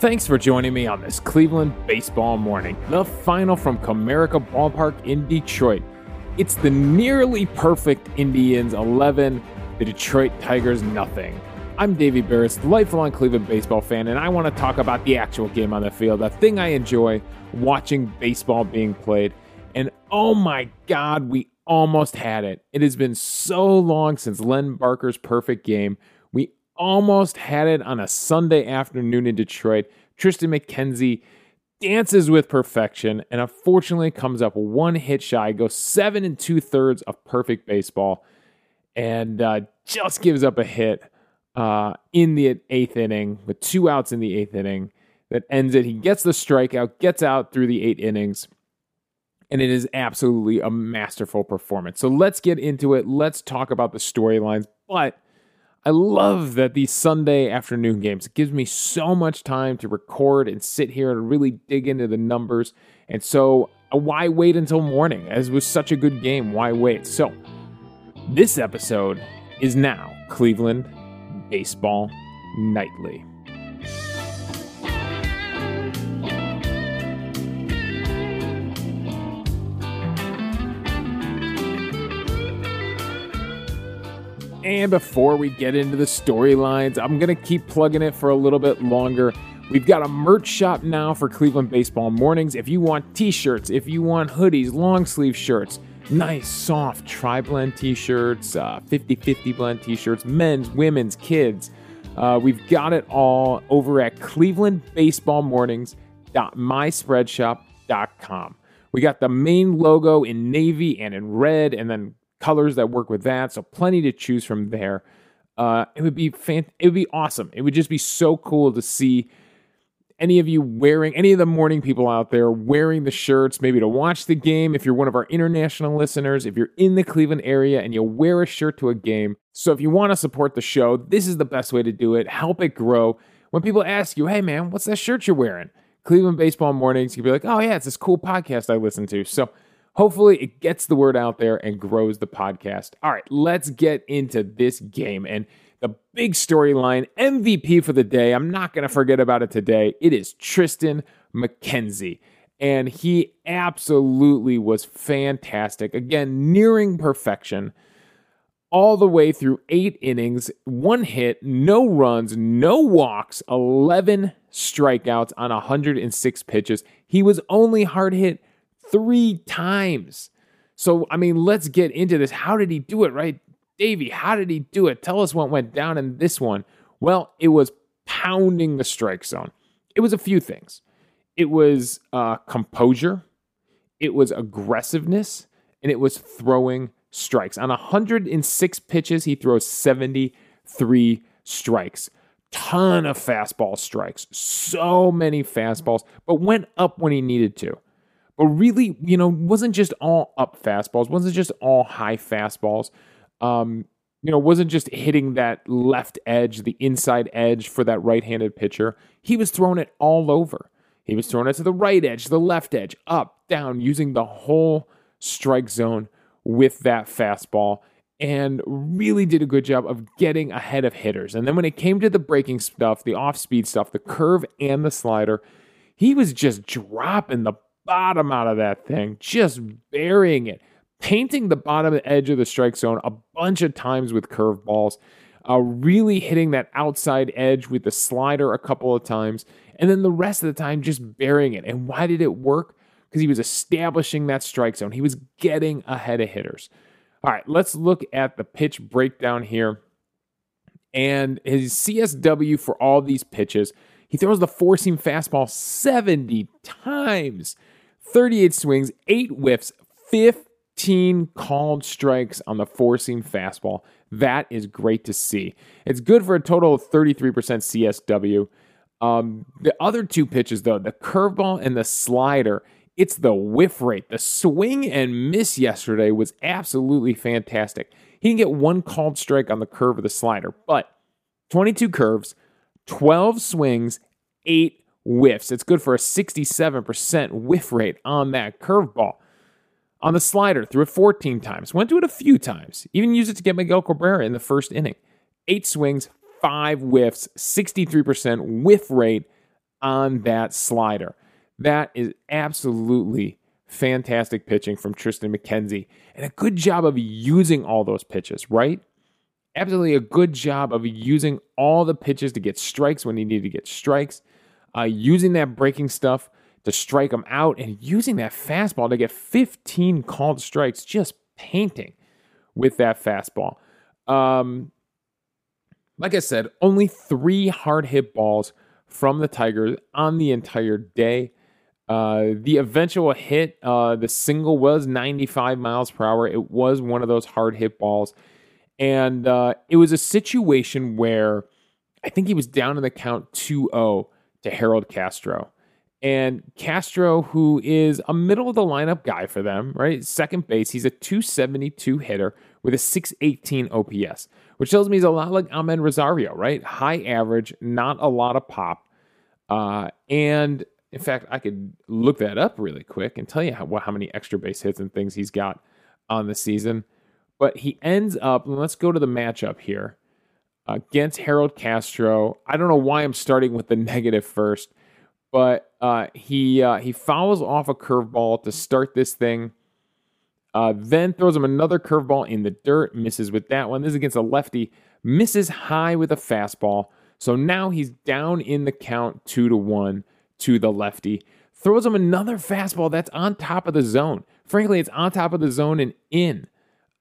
Thanks for joining me on this Cleveland baseball morning. The final from Comerica Ballpark in Detroit. It's the nearly perfect Indians 11, the Detroit Tigers nothing. I'm Davey Berris, lifelong Cleveland baseball fan, and I want to talk about the actual game on the field, the thing I enjoy watching baseball being played. And oh my God, we almost had it. It has been so long since Len Barker's perfect game. Almost had it on a Sunday afternoon in Detroit. Triston McKenzie dances with perfection and unfortunately comes up one hit shy, goes seven and two thirds of perfect baseball, and uh, just gives up a hit uh, in the eighth inning with two outs in the eighth inning that ends it. He gets the strikeout, gets out through the eight innings, and it is absolutely a masterful performance. So let's get into it. Let's talk about the storylines. But I love that these Sunday afternoon games it gives me so much time to record and sit here and really dig into the numbers. And so, uh, why wait until morning? As was such a good game, why wait? So, this episode is now Cleveland Baseball Nightly. And before we get into the storylines, I'm going to keep plugging it for a little bit longer. We've got a merch shop now for Cleveland Baseball Mornings. If you want t shirts, if you want hoodies, long sleeve shirts, nice, soft tri blend t shirts, 50 uh, 50 blend t shirts, men's, women's, kids, uh, we've got it all over at clevelandbaseballmornings.myspreadshop.com. We got the main logo in navy and in red, and then colors that work with that. So plenty to choose from there. Uh, it would be fan- it would be awesome. It would just be so cool to see any of you wearing any of the morning people out there wearing the shirts, maybe to watch the game. If you're one of our international listeners, if you're in the Cleveland area and you wear a shirt to a game. So if you want to support the show, this is the best way to do it. Help it grow. When people ask you, hey man, what's that shirt you're wearing? Cleveland Baseball Mornings, you would be like, oh yeah, it's this cool podcast I listen to. So Hopefully, it gets the word out there and grows the podcast. All right, let's get into this game and the big storyline MVP for the day. I'm not going to forget about it today. It is Triston McKenzie. And he absolutely was fantastic. Again, nearing perfection all the way through eight innings, one hit, no runs, no walks, 11 strikeouts on 106 pitches. He was only hard hit three times. So, I mean, let's get into this. How did he do it, right? Davey, how did he do it? Tell us what went down in this one. Well, it was pounding the strike zone. It was a few things. It was uh, composure, it was aggressiveness, and it was throwing strikes. On 106 pitches, he throws 73 strikes. Ton of fastball strikes, so many fastballs, but went up when he needed to but really, you know, wasn't just all up fastballs, wasn't just all high fastballs. Um, you know, wasn't just hitting that left edge, the inside edge for that right-handed pitcher. He was throwing it all over. He was throwing it to the right edge, the left edge, up, down, using the whole strike zone with that fastball and really did a good job of getting ahead of hitters. And then when it came to the breaking stuff, the off speed stuff, the curve and the slider, he was just dropping the bottom out of that thing, just burying it, painting the bottom edge of the strike zone a bunch of times with curveballs, uh, really hitting that outside edge with the slider a couple of times, and then the rest of the time just burying it. And why did it work? Because he was establishing that strike zone, he was getting ahead of hitters. All right, let's look at the pitch breakdown here. And his CSW for all these pitches, he throws the four seam fastball 70 times. 38 swings, 8 whiffs, 15 called strikes on the four seam fastball. That is great to see. It's good for a total of 33% CSW. Um, the other two pitches, though, the curveball and the slider, it's the whiff rate. The swing and miss yesterday was absolutely fantastic. He can get one called strike on the curve of the slider, but 22 curves, 12 swings, 8 whiffs. It's good for a 67% whiff rate on that curveball. On the slider, threw it 14 times. Went to it a few times. Even used it to get Miguel Cabrera in the first inning. Eight swings, five whiffs, 63% whiff rate on that slider. That is absolutely fantastic pitching from Triston McKenzie and a good job of using all those pitches, right? Absolutely a good job of using all the pitches to get strikes when he needed to get strikes, uh, using that breaking stuff to strike them out, and using that fastball to get 15 called strikes, just painting with that fastball. Um, like I said, only three hard hit balls from the Tigers on the entire day. Uh, the eventual hit, uh, the single was 95 miles per hour. It was one of those hard hit balls. And uh, it was a situation where I think he was down in the count 2 0 to Harold Castro. And Castro, who is a middle of the lineup guy for them, right? Second base, he's a 272 hitter with a 618 OPS, which tells me he's a lot like Amed Rosario, right? High average, not a lot of pop. Uh, and in fact, I could look that up really quick and tell you how, how many extra base hits and things he's got on the season. But he ends up, let's go to the matchup here against Harold Castro. I don't know why I'm starting with the negative first, but uh, he uh, he fouls off a curveball to start this thing. Uh, then throws him another curveball in the dirt, misses with that one. This is against a lefty, misses high with a fastball. So now he's down in the count two to one to the lefty. Throws him another fastball that's on top of the zone. Frankly, it's on top of the zone and in.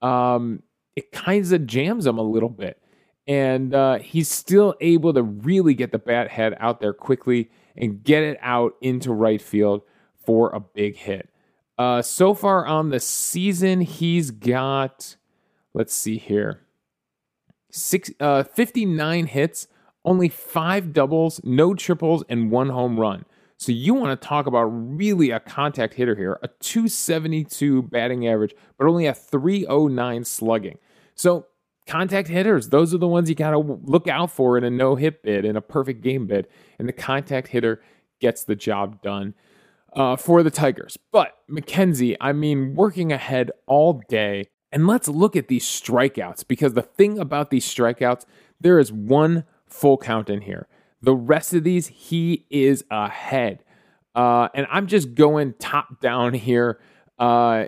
Um, it kind of jams him a little bit. And uh, he's still able to really get the bat head out there quickly and get it out into right field for a big hit. Uh, so far on the season, he's got, let's see here, six, uh, 59 hits, only five doubles, no triples, and one home run. So you want to talk about really a contact hitter here, a 272 batting average, but only a 309 slugging. So contact hitters, those are the ones you got to look out for in a no hit bid, in a perfect game bid. And the contact hitter gets the job done uh, for the Tigers. But McKenzie, I mean, working ahead all day. And let's look at these strikeouts because the thing about these strikeouts, there is one full count in here. The rest of these, he is ahead. Uh, and I'm just going top down here. Uh,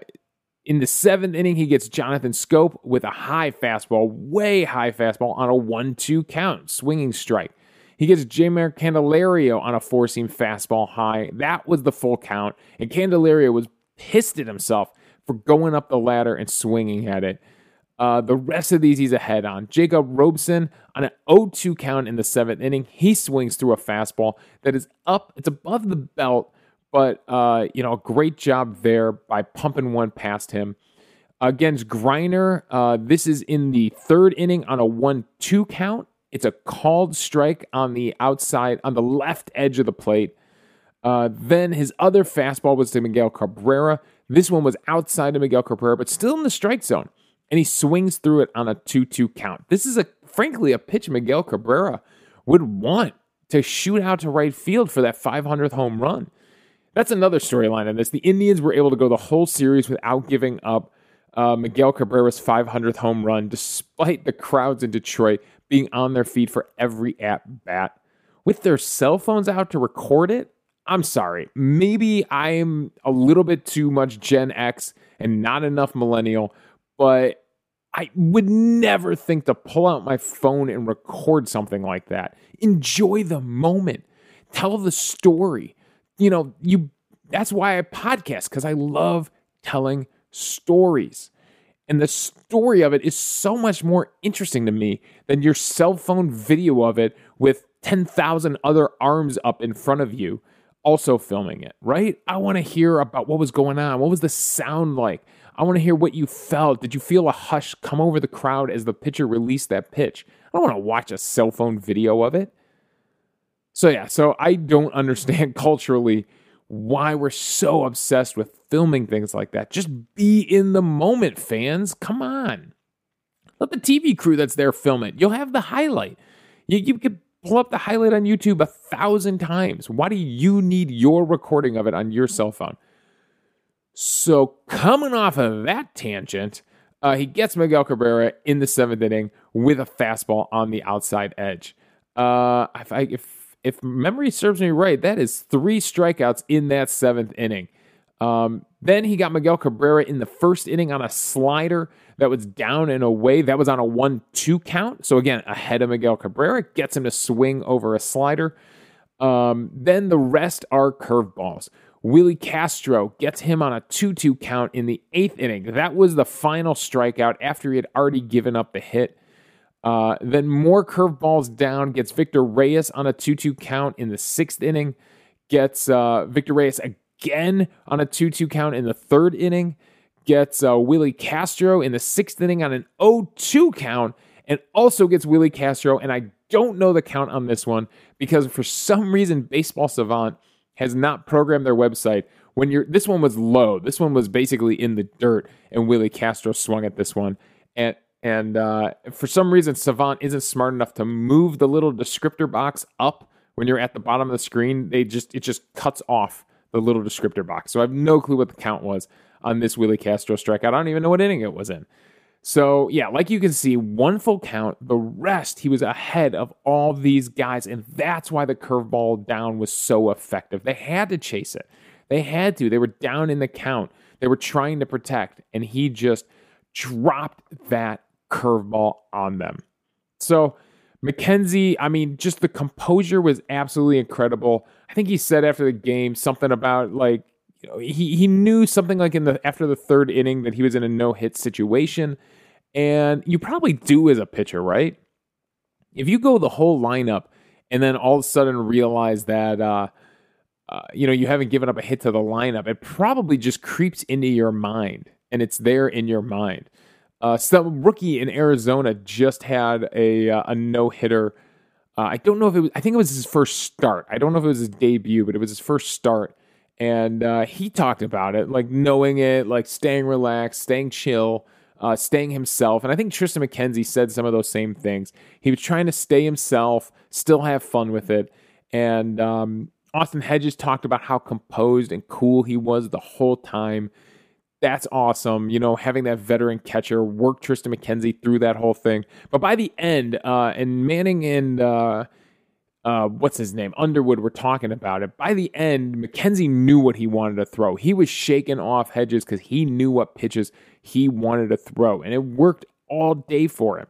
in the seventh inning, he gets Jonathan Schoop with a high fastball, way high fastball on a 1 2 count, swinging strike. He gets Jeimer Candelario on a four seam fastball high. That was the full count. And Candelario was pissed at himself for going up the ladder and swinging at it. Uh, the rest of these he's ahead on. Jacob Robson on an 0-2 count in the seventh inning. He swings through a fastball that is up. It's above the belt, but uh, you know, great job there by pumping one past him. Against Greiner, uh, this is in the third inning on a 1-2 count. It's a called strike on the outside, on the left edge of the plate. Uh, then his other fastball was to Miguel Cabrera. This one was outside of Miguel Cabrera, but still in the strike zone and he swings through it on a 2 2 count. This is a frankly a pitch Miguel Cabrera would want to shoot out to right field for that 500th home run. That's another storyline in this. The Indians were able to go the whole series without giving up uh, Miguel Cabrera's 500th home run, despite the crowds in Detroit being on their feet for every at bat. With their cell phones out to record it, I'm sorry. Maybe I'm a little bit too much Gen X and not enough millennial but I would never think to pull out my phone and record something like that. Enjoy the moment. Tell the story. You know, you that's why I podcast cuz I love telling stories. And the story of it is so much more interesting to me than your cell phone video of it with 10,000 other arms up in front of you also filming it, right? I want to hear about what was going on. What was the sound like? I want to hear what you felt. Did you feel a hush come over the crowd as the pitcher released that pitch? I don't want to watch a cell phone video of it. So, yeah, so I don't understand culturally why we're so obsessed with filming things like that. Just be in the moment, fans. Come on. Let the TV crew that's there film it. You'll have the highlight. You, you could pull up the highlight on YouTube a thousand times. Why do you need your recording of it on your cell phone? So, coming off of that tangent, uh, he gets Miguel Cabrera in the seventh inning with a fastball on the outside edge. Uh, if, I, if if memory serves me right, that is three strikeouts in that seventh inning. Um, then he got Miguel Cabrera in the first inning on a slider that was down and away. That was on a 1 2 count. So, again, ahead of Miguel Cabrera, gets him to swing over a slider. Um, then the rest are curveballs. Willie Castro gets him on a 2 2 count in the eighth inning. That was the final strikeout after he had already given up the hit. Uh, then more curveballs down, gets Victor Reyes on a 2 2 count in the sixth inning, gets uh, Victor Reyes again on a 2 2 count in the third inning, gets uh, Willie Castro in the sixth inning on an 0 2 count, and also gets Willie Castro. And I don't know the count on this one because for some reason, Baseball Savant has not programmed their website. When you're this one was low, this one was basically in the dirt, and Willie Castro swung at this one. And and uh, for some reason, Savant isn't smart enough to move the little descriptor box up when you're at the bottom of the screen. They just it just cuts off the little descriptor box. So I have no clue what the count was on this Willie Castro strikeout. I don't even know what inning it was in. So yeah, like you can see, one full count. The rest he was ahead of all these guys, and that's why the curveball down was so effective. They had to chase it. They had to. They were down in the count. They were trying to protect, and he just dropped that curveball on them. So, McKenzie, I mean, just the composure was absolutely incredible. I think he said after the game something about like you know, he he knew something like in the after the third inning that he was in a no hit situation, and you probably do as a pitcher, right? If you go the whole lineup and then all of a sudden realize that uh, uh, you know you haven't given up a hit to the lineup, it probably just creeps into your mind and it's there in your mind. Uh, some rookie in Arizona just had a uh, a no hitter. Uh, I don't know if it was. I think it was his first start. I don't know if it was his debut, but it was his first start. And uh, he talked about it, like knowing it, like staying relaxed, staying chill, uh, staying himself. And I think Triston McKenzie said some of those same things. He was trying to stay himself, still have fun with it. And um, Austin Hedges talked about how composed and cool he was the whole time that's awesome. You know, having that veteran catcher work Triston McKenzie through that whole thing. But by the end, uh, and Manning and uh, uh, what's his name, Underwood, were talking about it. By the end, McKenzie knew what he wanted to throw. He was shaking off Hedges because he knew what pitches he wanted to throw, and it worked all day for him.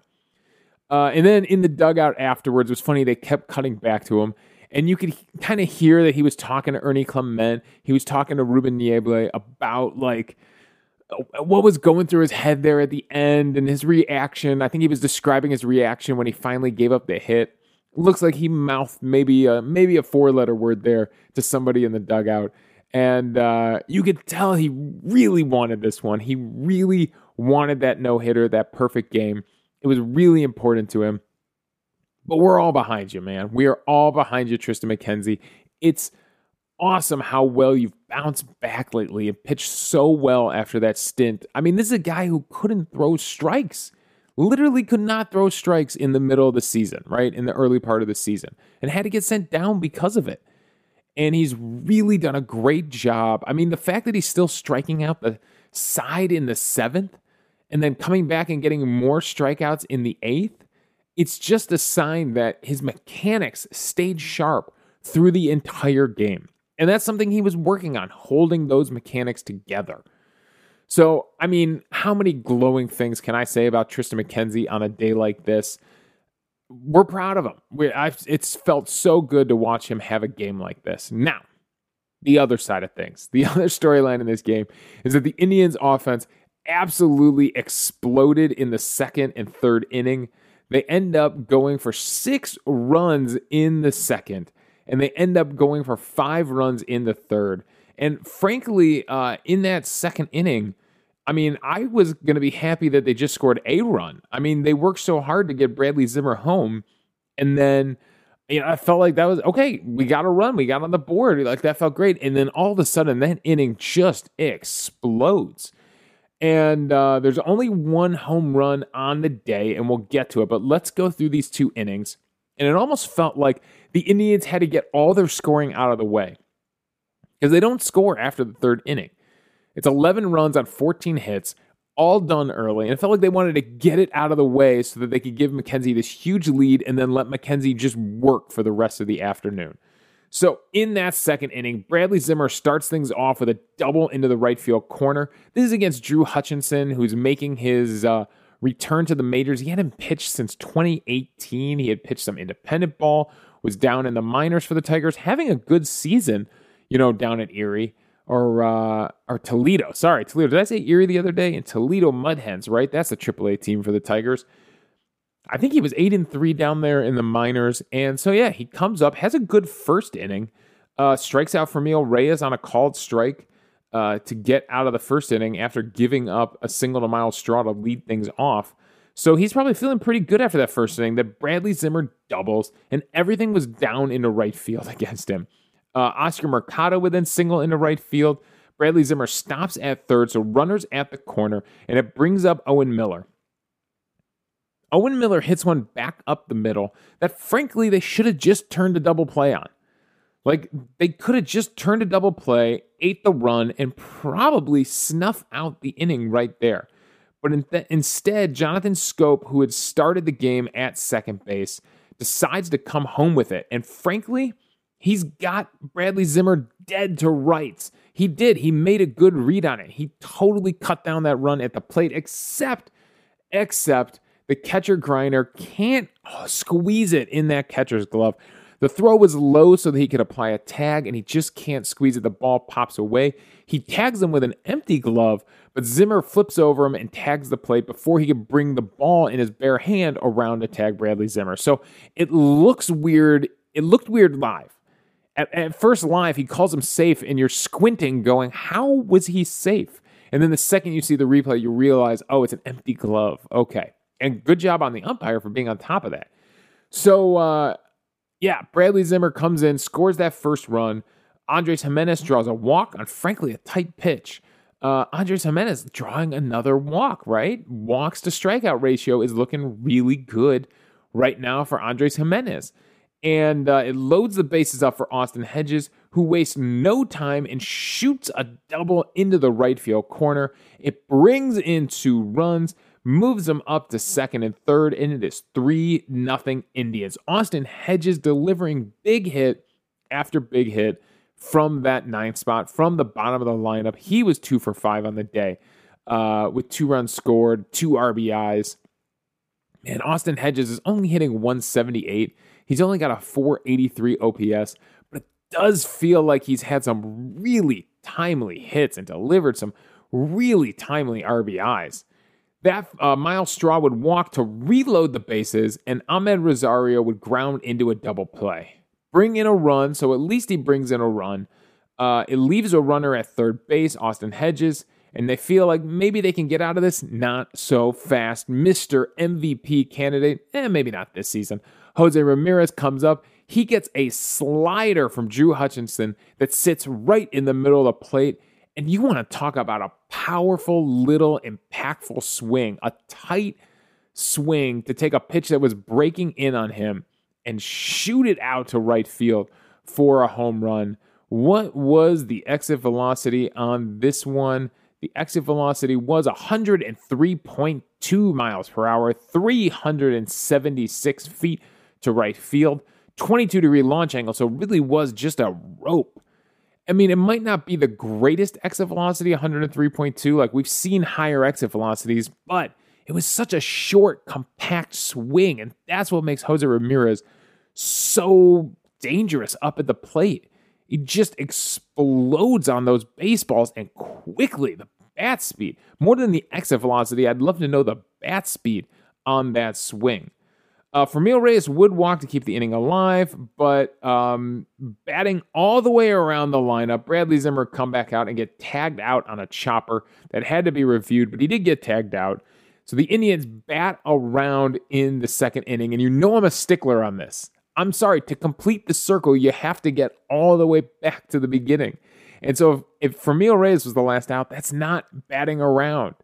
Uh, and then in the dugout afterwards, it was funny. They kept cutting back to him and you could kind of hear that he was talking to Ernie Clement. He was talking to Ruben Niebla about like what was going through his head there at the end and his reaction. I think he was describing his reaction when he finally gave up the hit. looks like he mouthed maybe a, maybe a four letter word there to somebody in the dugout. And uh, you could tell he really wanted this one. He really wanted that no hitter, that perfect game. It was really important to him. But we're all behind you, man. We are all behind you, Triston McKenzie. It's awesome how well you've bounced back lately and pitched so well after that stint. I mean, this is a guy who couldn't throw strikes, literally could not throw strikes in the middle of the season, right? In the early part of the season, and had to get sent down because of it. And he's really done a great job. I mean, the fact that he's still striking out the side in the seventh and then coming back and getting more strikeouts in the eighth, it's just a sign that his mechanics stayed sharp through the entire game. And that's something he was working on, holding those mechanics together. So, I mean, how many glowing things can I say about Triston McKenzie on a day like this? We're proud of him. We, it's felt so good to watch him have a game like this. Now, the other side of things, the other storyline in this game is that the Indians' offense absolutely exploded in the second and third inning. They end up going for six runs in the second and they end up going for five runs in the third. And frankly, uh, in that second inning, I mean, I was going to be happy that they just scored a run. I mean, they worked so hard to get Bradley Zimmer home, and then you know, I felt like that was okay. We got a run. We got on the board. Like that felt great. And then all of a sudden, that inning just explodes. And uh, there's only one home run on the day, and we'll get to it. But let's go through these two innings. And it almost felt like the Indians had to get all their scoring out of the way because they don't score after the third inning. It's 11 runs on 14 hits. all done early, and it felt like they wanted to get it out of the way so that they could give McKenzie this huge lead and then let McKenzie just work for the rest of the afternoon. So, in that second inning, Bradley Zimmer starts things off with a double into the right field corner. This is against Drew Hutchison, who's making his uh, return to the majors. He hadn't pitched since 2018. He had pitched some independent ball, was down in the minors for the Tigers, having a good season, you know, down at Erie or uh, or Toledo. Sorry, Toledo. Did I say Erie the other day? And Toledo Mud Hens, right? That's the AAA team for the Tigers. I think he was eight and three down there in the minors, and so yeah, he comes up, has a good first inning, uh, strikes out Franmil Reyes on a called strike uh, to get out of the first inning after giving up a single to Myles Straw to lead things off. So he's probably feeling pretty good after that first inning. That Bradley Zimmer doubles, and everything was down into right field against him. Uh, Oscar Mercado would then single into right field. Bradley Zimmer stops at third, so runners at the corner, and it brings up Owen Miller. Owen Miller hits one back up the middle that, frankly, they should have just turned a double play on. Like, they could have just turned a double play, ate the run, and probably snuff out the inning right there. But in th- instead, Jonathan Schoop, who had started the game at second base, decides to come home with it. And frankly, he's got Bradley Zimmer dead to rights. He did. He made a good read on it. He totally cut down that run at the plate, except, except the catcher Greiner can't squeeze it in that catcher's glove. The throw was low so that he could apply a tag, and he just can't squeeze it. The ball pops away. He tags him with an empty glove, but Zimmer flips over him and tags the plate before he could bring the ball in his bare hand around to tag Bradley Zimmer. So it looks weird. It looked weird live. At, at first, live, he calls him safe, and you're squinting, going, How was he safe? And then the second you see the replay, you realize, Oh, it's an empty glove. Okay. And good job on the umpire for being on top of that. So, uh, yeah, Bradley Zimmer comes in, scores that first run. Andres Gimenez draws a walk on, frankly, a tight pitch. Uh, Andres Gimenez drawing another walk, right? Walks to strikeout ratio is looking really good right now for Andres Gimenez. And uh, it loads the bases up for Austin Hedges, who wastes no time and shoots a double into the right field corner. It brings in two runs moves them up to second and third, and it is 3 nothing Indians. Austin Hedges delivering big hit after big hit from that ninth spot, from the bottom of the lineup. He was two for five on the day uh, with two runs scored, two RBIs. And Austin Hedges is only hitting 178. He's only got a 483 OPS, but it does feel like he's had some really timely hits and delivered some really timely RBIs. That uh, Myles Straw would walk to reload the bases, and Amed Rosario would ground into a double play. Bring in a run, so at least he brings in a run. Uh, it leaves a runner at third base, Austin Hedges, and they feel like maybe they can get out of this. Not so fast. Mr. MVP candidate, eh, maybe not this season. Jose Ramirez comes up. He gets a slider from Drew Hutchison that sits right in the middle of the plate and you want to talk about a powerful, little, impactful swing, a tight swing to take a pitch that was breaking in on him and shoot it out to right field for a home run. What was the exit velocity on this one? The exit velocity was 103.2 miles per hour, 376 feet to right field, 22 degree launch angle. So, really was just a rope I mean, it might not be the greatest exit velocity, 103.2. Like we've seen higher exit velocities, but it was such a short, compact swing. And that's what makes Jose Ramirez so dangerous up at the plate. He just explodes on those baseballs and quickly. The bat speed, more than the exit velocity, I'd love to know the bat speed on that swing. Uh, Franmil Reyes would walk to keep the inning alive, but um, batting all the way around the lineup, Bradley Zimmer come back out and get tagged out on a chopper that had to be reviewed, but he did get tagged out. So the Indians bat around in the second inning, and you know I'm a stickler on this. I'm sorry, to complete the circle, you have to get all the way back to the beginning. And so if, if Franmil Reyes was the last out, that's not batting around.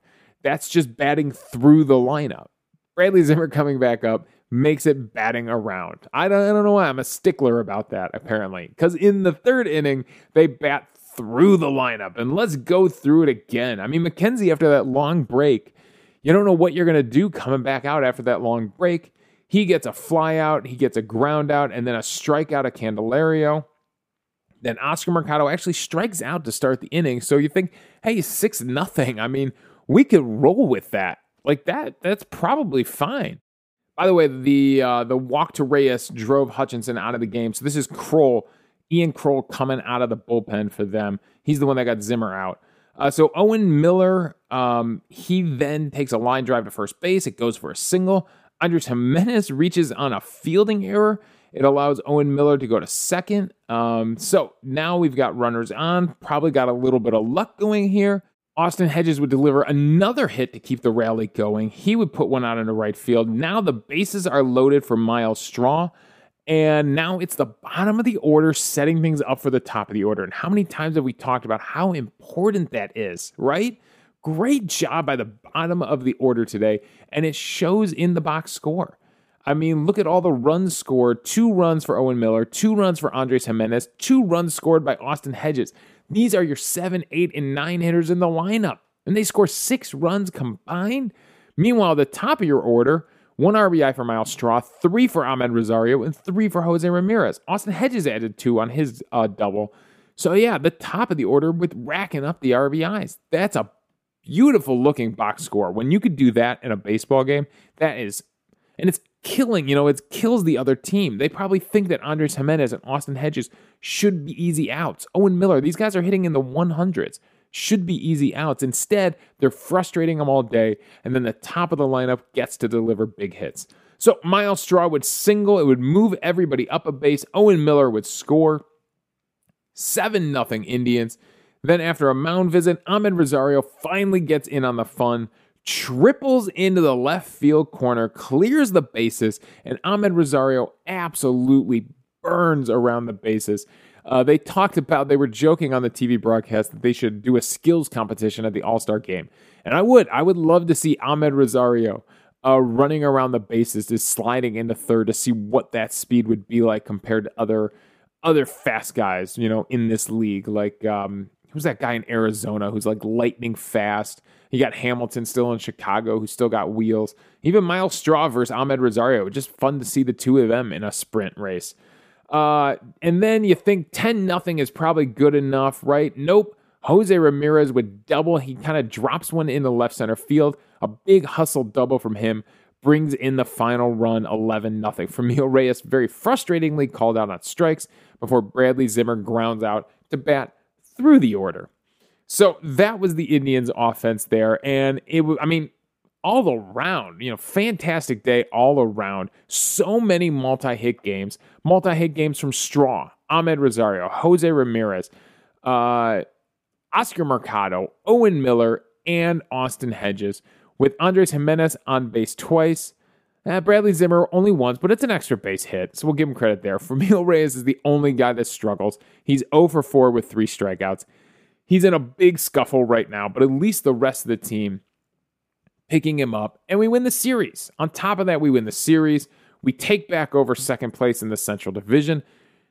That's just batting through the lineup. Bradley Zimmer coming back up makes it batting around. I don't, I don't know why. I'm a stickler about that, apparently. Because in the third inning, they bat through the lineup. And let's go through it again. I mean, McKenzie, after that long break, You don't know what you're going to do coming back out after that long break. He gets a fly out, he gets a ground out, and then a strikeout of Candelario. Then Oscar Mercado actually strikes out to start the inning. So you think, hey, six nothing. I mean, we could roll with that. Like that, that's probably fine. By the way, the uh, the walk to Reyes drove Hutchison out of the game. So this is Krol, Ian Krol coming out of the bullpen for them. He's the one that got Zimmer out. Uh, so Owen Miller, um, he then takes a line drive to first base. It goes for a single. Andres Gimenez reaches on a fielding error. It allows Owen Miller to go to second. Um, so now we've got runners on. Probably got a little bit of luck going here. Austin Hedges would deliver another hit to keep the rally going. He would put one out into right field. Now the bases are loaded for Myles Straw. And now it's the bottom of the order setting things up for the top of the order. And how many times have we talked about how important that is, right? Great job by the bottom of the order today. And it shows in the box score. I mean, look at all the runs scored two runs for Owen Miller, two runs for Andres Gimenez, two runs scored by Austin Hedges. These are your seven, eight, and nine hitters in the lineup. And they score six runs combined. Meanwhile, the top of your order, one RBI for Myles Straw, three for Amed Rosario, and three for Jose Ramirez. Austin Hedges added two on his uh, double. So, yeah, the top of the order with racking up the RBIs. That's a beautiful looking box score. When you could do that in a baseball game, that is, and it's killing, you know, it kills the other team. They probably think that Andres Gimenez and Austin Hedges should be easy outs. Owen Miller, these guys are hitting in the 100s, should be easy outs. Instead, they're frustrating them all day, and then the top of the lineup gets to deliver big hits. So Myles Straw would single, it would move everybody up a base. Owen Miller would score 7 0 Indians. Then, after a mound visit, Amed Rosario finally gets in on the fun triples into the left field corner, clears the bases, and Amed Rosario absolutely burns around the bases. Uh, they talked about, they were joking on the TV broadcast that they should do a skills competition at the All Star game. And I would, I would love to see Amed Rosario uh, running around the bases, just sliding into third to see what that speed would be like compared to other other fast guys, you know, in this league. Like, um, who's that guy in Arizona who's like lightning fast? You got Hamilton still in Chicago who still got wheels. Even Myles Straw versus Amed Rosario. Just fun to see the two of them in a sprint race. Uh, and then you think 10 nothing is probably good enough, right? Nope. Jose Ramirez would double. He kind of drops one in the left center field. A big hustle double from him brings in the final run 11 0. Franmil Reyes very frustratingly called out on strikes before Bradley Zimmer grounds out to bat through the order. So that was the Indians' offense there, and it was. I mean, all around, you know, fantastic day all around. So many multi-hit games, multi-hit games from Straw, Amed Rosario, Jose Ramirez, uh, Oscar Mercado, Owen Miller, and Austin Hedges, with Andres Gimenez on base twice. Uh, Bradley Zimmer only once, but it's an extra base hit, so we'll give him credit there. Franmil Reyes is the only guy that struggles. He's 0 for 4 with three strikeouts. He's in a big scuffle right now, but at least the rest of the team picking him up, and we win the series. On top of that, we win the series. We take back over second place in the Central Division.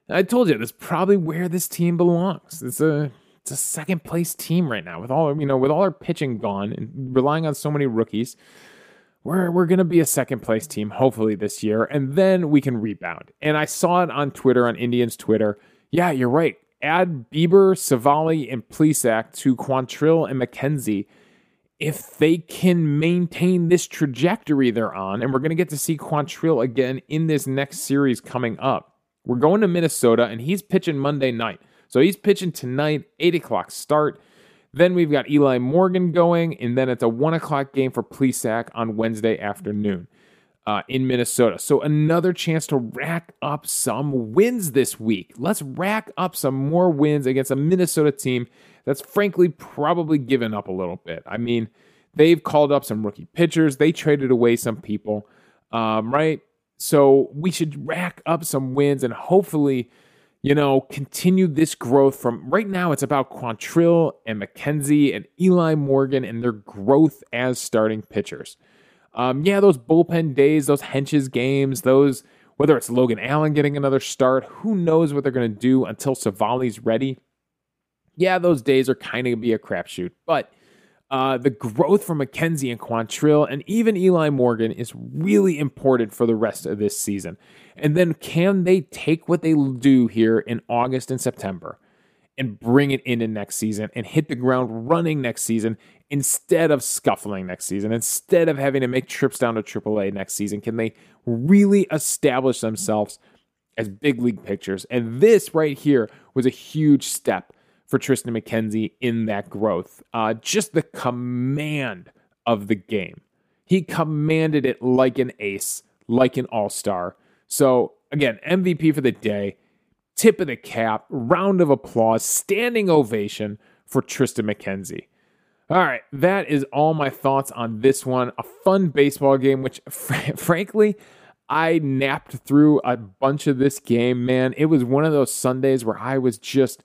I told you, that's probably where this team belongs. It's a it's a second place team right now with all you know with all our pitching gone and relying on so many rookies. We're we're gonna be a second place team hopefully this year, and then we can rebound. And I saw it on Twitter on Indians Twitter. Yeah, you're right add Bieber, Civale and Plesac to Quantrill and McKenzie if they can maintain this trajectory they're on. And we're going to get to see Quantrill again in this next series coming up. We're going to Minnesota, and he's pitching Monday night. So he's pitching tonight, 8 o'clock start. Then we've got Eli Morgan going, and then it's a 1 o'clock game for Plesac on Wednesday afternoon uh, in Minnesota. So another chance to rack up some wins this week. Let's rack up some more wins against a Minnesota team that's frankly probably given up a little bit. I mean, they've called up some rookie pitchers, they traded away some people, um, right? So we should rack up some wins and hopefully, you know, continue this growth from right now. It's about Quantrill and McKenzie and Eli Morgan and their growth as starting pitchers. Um, yeah, those bullpen days, those henches games, those whether it's Logan Allen getting another start, who knows what they're going to do until Civale's ready. Yeah, those days are kind of going to be a crapshoot, but Uh, the growth from McKenzie and Quantrill and even Eli Morgan is really important for the rest of this season. And then can they take what they do here in August and September and bring it into next season and hit the ground running next season instead of scuffling next season, instead of having to make trips down to AAA next season? Can they really establish themselves as big league pitchers? And this right here was a huge step for Triston McKenzie in that growth. Uh, just the command of the game. He commanded it like an ace, like an all star. So, again, MVP for the day, tip of the cap, round of applause, standing ovation for Triston McKenzie. All right, that is all my thoughts on this one. A fun baseball game, which fr- frankly, I napped through a bunch of this game, man. It was one of those Sundays where I was just,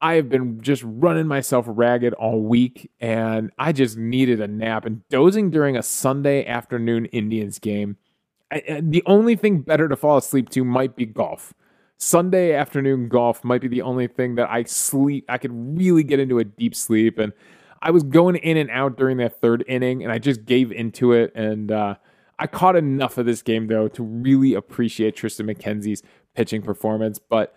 I have been just running myself ragged all week, and I just needed a nap. And dozing during a Sunday afternoon Indians game, I, the only thing better to fall asleep to might be golf. Sunday afternoon golf might be the only thing that I sleep, I could really get into a deep sleep. And I was going in and out during that third inning, and I just gave into it. And uh, I caught enough of this game though to really appreciate Triston McKenzie's pitching performance. But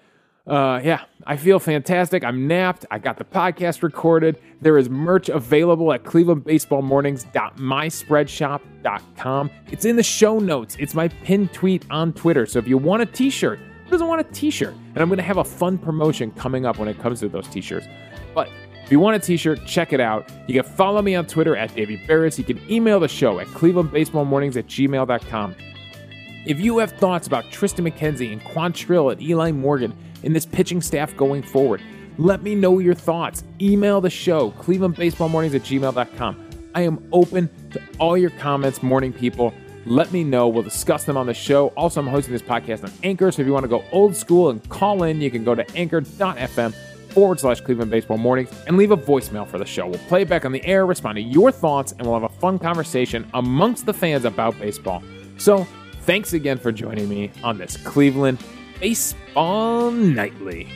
uh, yeah, I feel fantastic. I'm napped. I got the podcast recorded. There is merch available at clevelandbaseballmornings.myspreadshop.com. It's in the show notes. It's my pinned tweet on Twitter. So if you want a t-shirt, who doesn't want a t-shirt? And I'm going to have a fun promotion coming up when it comes to those t-shirts. But if you want a t-shirt, check it out. You can follow me on Twitter at Davey Berris. You can email the show at clevelandbaseballmornings at gmail.com. If you have thoughts about Triston McKenzie and Quantrill and Eli Morgan in this pitching staff going forward, let me know your thoughts. Email the show, clevelandbaseballmornings at gmail.com. I am open to all your comments, morning people. Let me know. We'll discuss them on the show. Also, I'm hosting this podcast on Anchor, so if you want to go old school and call in, you can go to anchor.fm forward slash Cleveland Baseball Mornings and leave a voicemail for the show. We'll play it back on the air, respond to your thoughts, and we'll have a fun conversation amongst the fans about baseball. So, thanks again for joining me on this Cleveland Baseball Nightly.